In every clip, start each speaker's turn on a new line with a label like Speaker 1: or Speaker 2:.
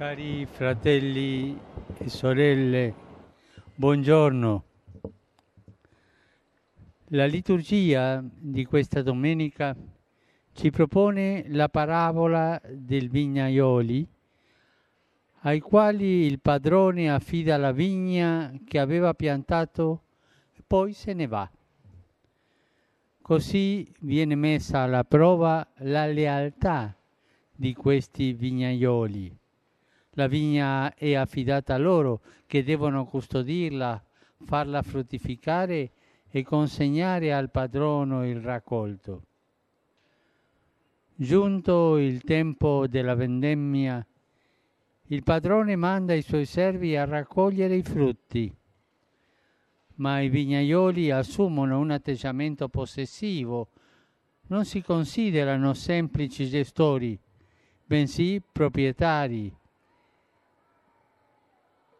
Speaker 1: Cari fratelli e sorelle, buongiorno. La liturgia di questa domenica ci propone la parabola del vignaioli ai quali il padrone affida la vigna che aveva piantato e poi se ne va. Così viene messa alla prova la lealtà di questi vignaioli. La vigna è affidata a loro che devono custodirla, farla fruttificare e consegnare al padrono il raccolto. Giunto il tempo della vendemmia, il padrone manda i suoi servi a raccogliere i frutti, ma i vignaioli assumono un atteggiamento possessivo, non si considerano semplici gestori, bensì proprietari,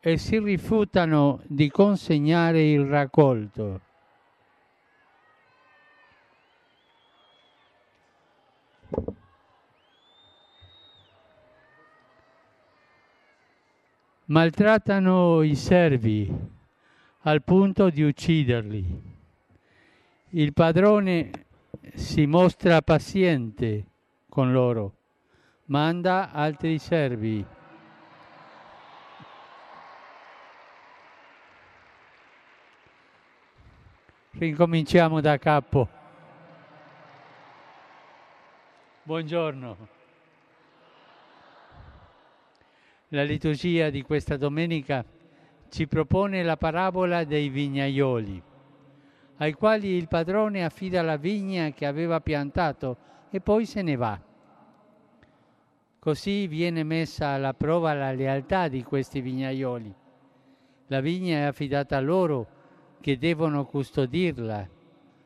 Speaker 1: e si rifiutano di consegnare il raccolto. maltrattano i servi al punto di ucciderli. Il padrone si mostra paziente con loro, manda altri servi. Ricominciamo da capo. Buongiorno. La liturgia di questa domenica ci propone la parabola dei vignaioli, ai quali il padrone affida la vigna che aveva piantato e poi se ne va. Così viene messa alla prova la lealtà di questi vignaioli. La vigna è affidata a loro che devono custodirla,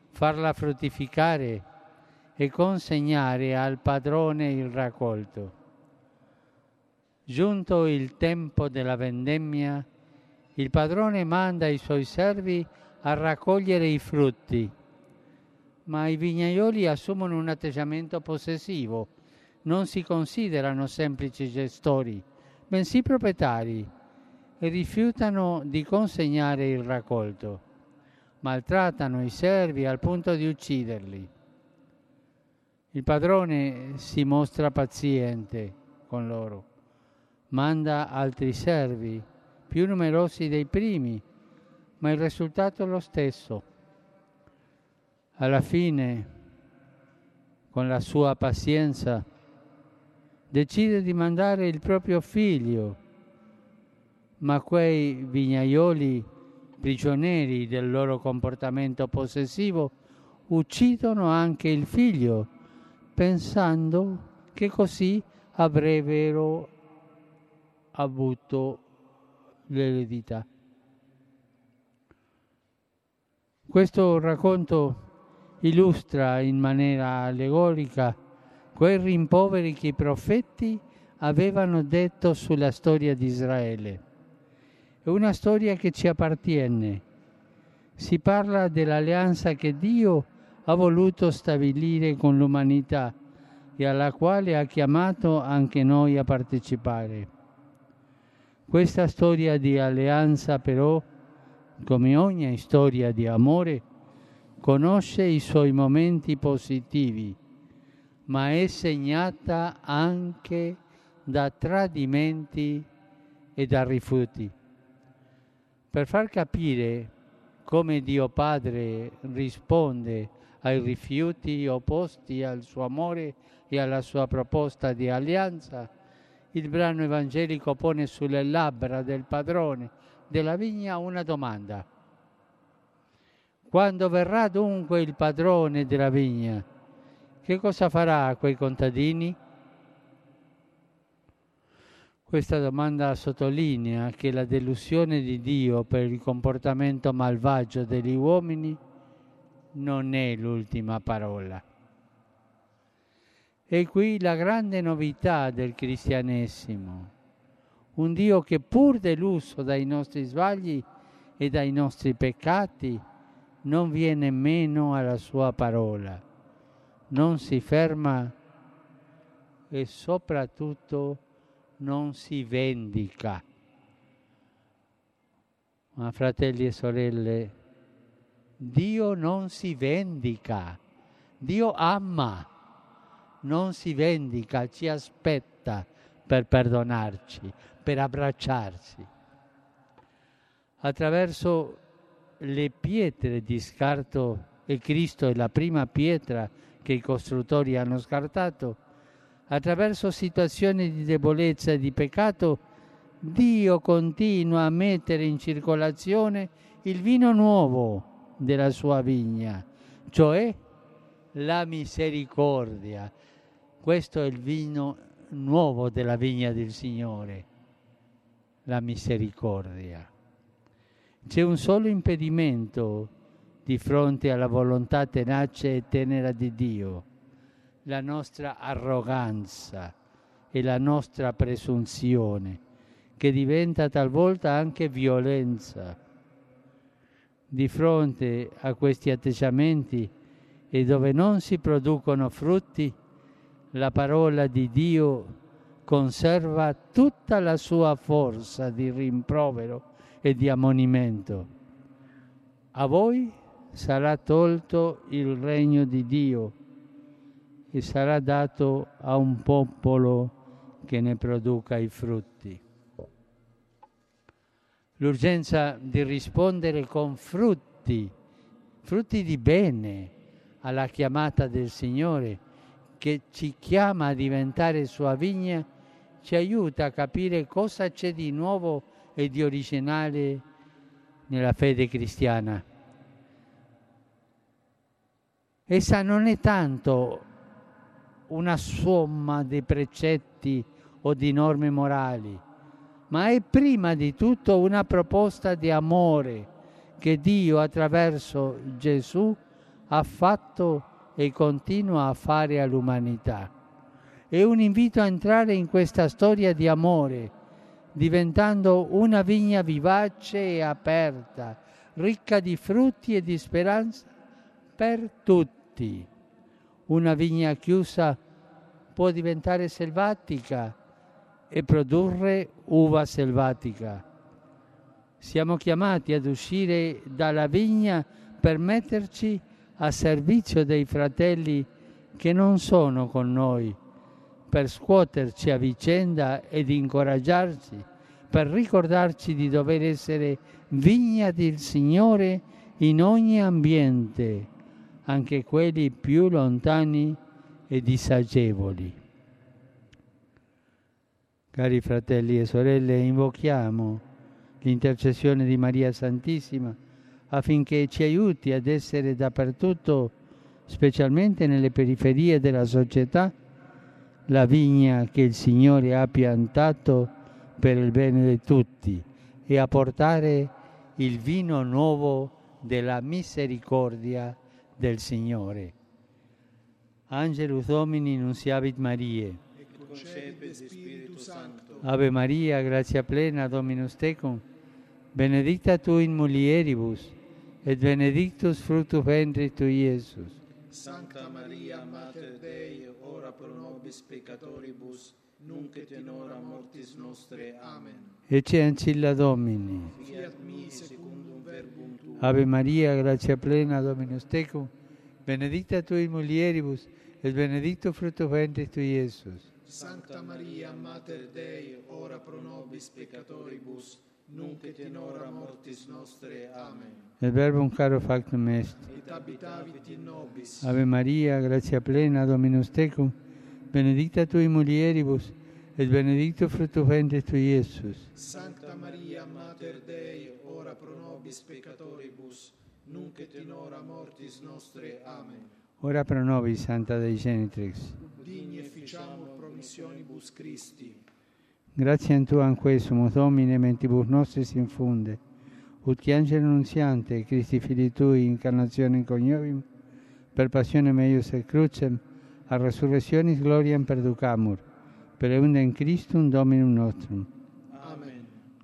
Speaker 1: farla fruttificare e consegnare al padrone il raccolto. Giunto il tempo della vendemmia, il padrone manda i suoi servi a raccogliere i frutti, ma i vignaioli assumono un atteggiamento possessivo, non si considerano semplici gestori, bensì proprietari e rifiutano di consegnare il raccolto. Maltrattano i servi al punto di ucciderli. Il padrone si mostra paziente con loro manda altri servi, più numerosi dei primi, ma il risultato è lo stesso. Alla fine, con la sua pazienza, decide di mandare il proprio figlio, ma quei vignaioli, prigionieri del loro comportamento possessivo, uccidono anche il figlio, pensando che così avrebbero avuto l'eredità. Questo racconto illustra in maniera allegorica quei rimpoveri che i profeti avevano detto sulla storia di Israele. È una storia che ci appartiene. Si parla dell'alleanza che Dio ha voluto stabilire con l'umanità e alla quale ha chiamato anche noi a partecipare. Questa storia di alleanza però, come ogni storia di amore, conosce i suoi momenti positivi, ma è segnata anche da tradimenti e da rifiuti. Per far capire come Dio Padre risponde ai rifiuti opposti al suo amore e alla sua proposta di alleanza, il brano evangelico pone sulle labbra del padrone della vigna una domanda. Quando verrà dunque il padrone della vigna, che cosa farà a quei contadini? Questa domanda sottolinea che la delusione di Dio per il comportamento malvagio degli uomini non è l'ultima parola. E qui la grande novità del cristianesimo. Un Dio che pur deluso dai nostri sbagli e dai nostri peccati non viene meno alla sua parola, non si ferma e soprattutto non si vendica. Ma fratelli e sorelle, Dio non si vendica, Dio ama, non si vendica, ci aspetta per perdonarci, per abbracciarsi. Attraverso le pietre di scarto, e Cristo è la prima pietra che i costruttori hanno scartato, attraverso situazioni di debolezza e di peccato, Dio continua a mettere in circolazione il vino nuovo della sua vigna, cioè la misericordia. Questo è il vino nuovo della vigna del Signore, la misericordia. C'è un solo impedimento di fronte alla volontà tenace e tenera di Dio, la nostra arroganza e la nostra presunzione, che diventa talvolta anche violenza. Di fronte a questi atteggiamenti e dove non si producono frutti, la parola di Dio conserva tutta la sua forza di rimprovero e di ammonimento. A voi sarà tolto il regno di Dio e sarà dato a un popolo che ne produca i frutti. L'urgenza di rispondere con frutti, frutti di bene alla chiamata del Signore che ci chiama a diventare sua vigna, ci aiuta a capire cosa c'è di nuovo e di originale nella fede cristiana. Essa non è tanto una somma di precetti o di norme morali, ma è prima di tutto una proposta di amore che Dio attraverso Gesù ha fatto e continua a fare all'umanità. È un invito a entrare in questa storia di amore, diventando una vigna vivace e aperta, ricca di frutti e di speranza per tutti. Una vigna chiusa può diventare selvatica e produrre uva selvatica. Siamo chiamati ad uscire dalla vigna per metterci a servizio dei fratelli che non sono con noi, per scuoterci a vicenda ed incoraggiarci, per ricordarci di dover essere vigna del Signore in ogni ambiente anche quelli più lontani e disagevoli. Cari fratelli e sorelle, invochiamo l'intercessione di Maria Santissima affinché ci aiuti ad essere dappertutto, specialmente nelle periferie della società, la vigna che il Signore ha piantato per il bene di tutti e a portare il vino nuovo della misericordia del Signore. Angelus Domini nunciavit Mariae. Ave Maria, grazia plena, Dominus tecum, benedicta tu in mulieribus, et benedictus fructus ventris tui, Iesus.
Speaker 2: Sancta Maria, Mater Dei, ora pro nobis peccatoribus, nunc et in hora mortis nostre. Amen.
Speaker 1: Ecce ancilla Domini.
Speaker 2: Fiat mi secundum verbum tuum.
Speaker 1: Ave Maria, grazia plena, Dominus tecum, benedicta tu in mulieribus, et benedictus fructus ventris tui, Iesus.
Speaker 2: Sancta Maria, Mater Dei, ora pro nobis peccatoribus, nunc et in hora mortis nostre. Amen.
Speaker 1: Et verbum caro factum est.
Speaker 2: Et habitavit in nobis.
Speaker 1: Ave Maria, grazia plena, Dominus tecum, benedicta tu in mulieribus, et benedictus fructus ventris tui, Iesus.
Speaker 2: Sancta Maria, Mater Dei, ora pro nobis peccatoribus, nunc et in hora mortis nostre. Amen.
Speaker 1: Ora pro nobis, Santa Dei Genitrix.
Speaker 2: Digni efficiamur promissionibus Christi.
Speaker 1: Grazie a tu anque Domine, mentibus nostris infunde. Ut angelo nunziante, Christi fili tui, incarnazione coniovim, per passione meius et crucem, a resurrectionis gloriam perducamur, per eundem Christum Dominum nostrum.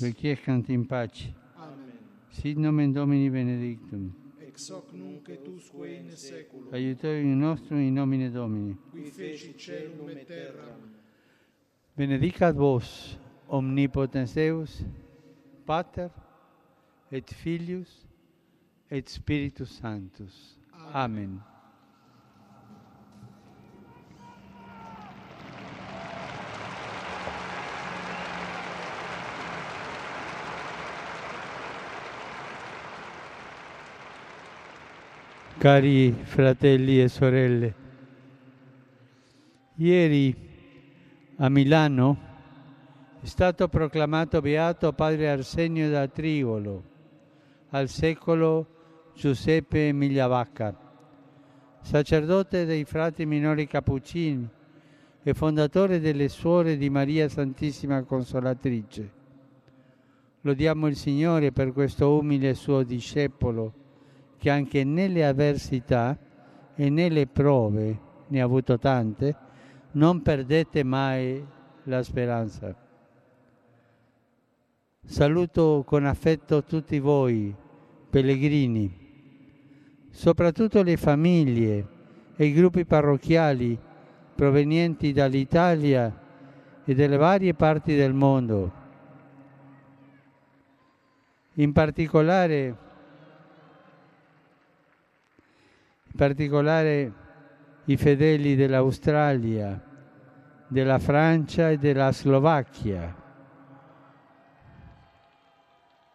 Speaker 1: Requiescant in pace.
Speaker 2: Amen.
Speaker 1: Sit nomen Domini benedictum.
Speaker 2: Ex hoc nunc et usque in saeculum.
Speaker 1: Aiutorium nostrum in nomine Domini.
Speaker 2: Qui feci celum et terram.
Speaker 1: Benedicat vos, omnipotens Deus, Pater, et Filius, et Spiritus Sanctus. Amen. Amen. Cari fratelli e sorelle, ieri a Milano è stato proclamato beato padre Arsenio da Trivolo, al secolo Giuseppe Migliavacca, sacerdote dei frati minori cappuccini e fondatore delle suore di Maria Santissima Consolatrice. Lodiamo il Signore per questo umile suo discepolo che anche nelle avversità e nelle prove, ne ha avuto tante, non perdete mai la speranza. Saluto con affetto tutti voi, pellegrini, soprattutto le famiglie e i gruppi parrocchiali provenienti dall'Italia e dalle varie parti del mondo. In particolare, particolare i fedeli dell'Australia, della Francia e della Slovacchia,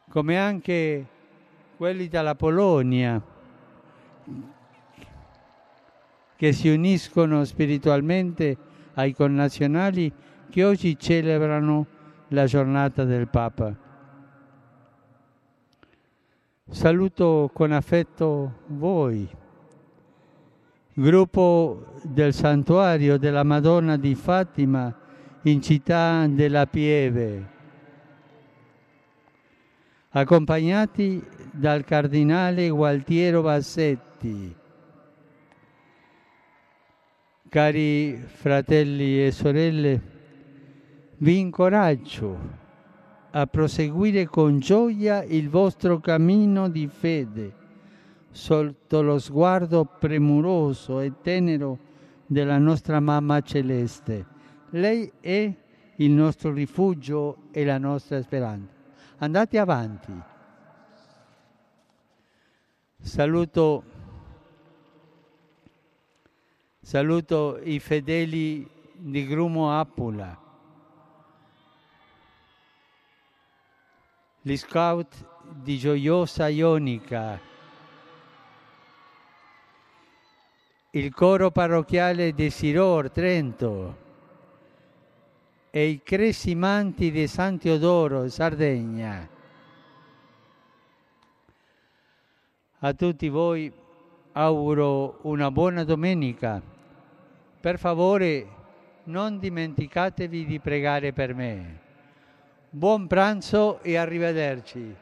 Speaker 1: come anche quelli dalla Polonia che si uniscono spiritualmente ai connazionali che oggi celebrano la giornata del Papa. Saluto con affetto voi, gruppo del santuario della Madonna di Fatima in città della Pieve, accompagnati dal cardinale Gualtiero Bassetti. Cari fratelli e sorelle, vi incoraggio a proseguire con gioia il vostro cammino di fede sotto lo sguardo premuroso e tenero della nostra Mamma Celeste. Lei è il nostro rifugio e la nostra speranza. Andate avanti. Saluto, saluto i fedeli di Grumo Appula, gli scout di Gioiosa Ionica, il coro parrocchiale di Siror, Trento e i cresimanti di San Teodoro, Sardegna. A tutti voi auguro una buona domenica. Per favore non dimenticatevi di pregare per me. Buon pranzo e arrivederci.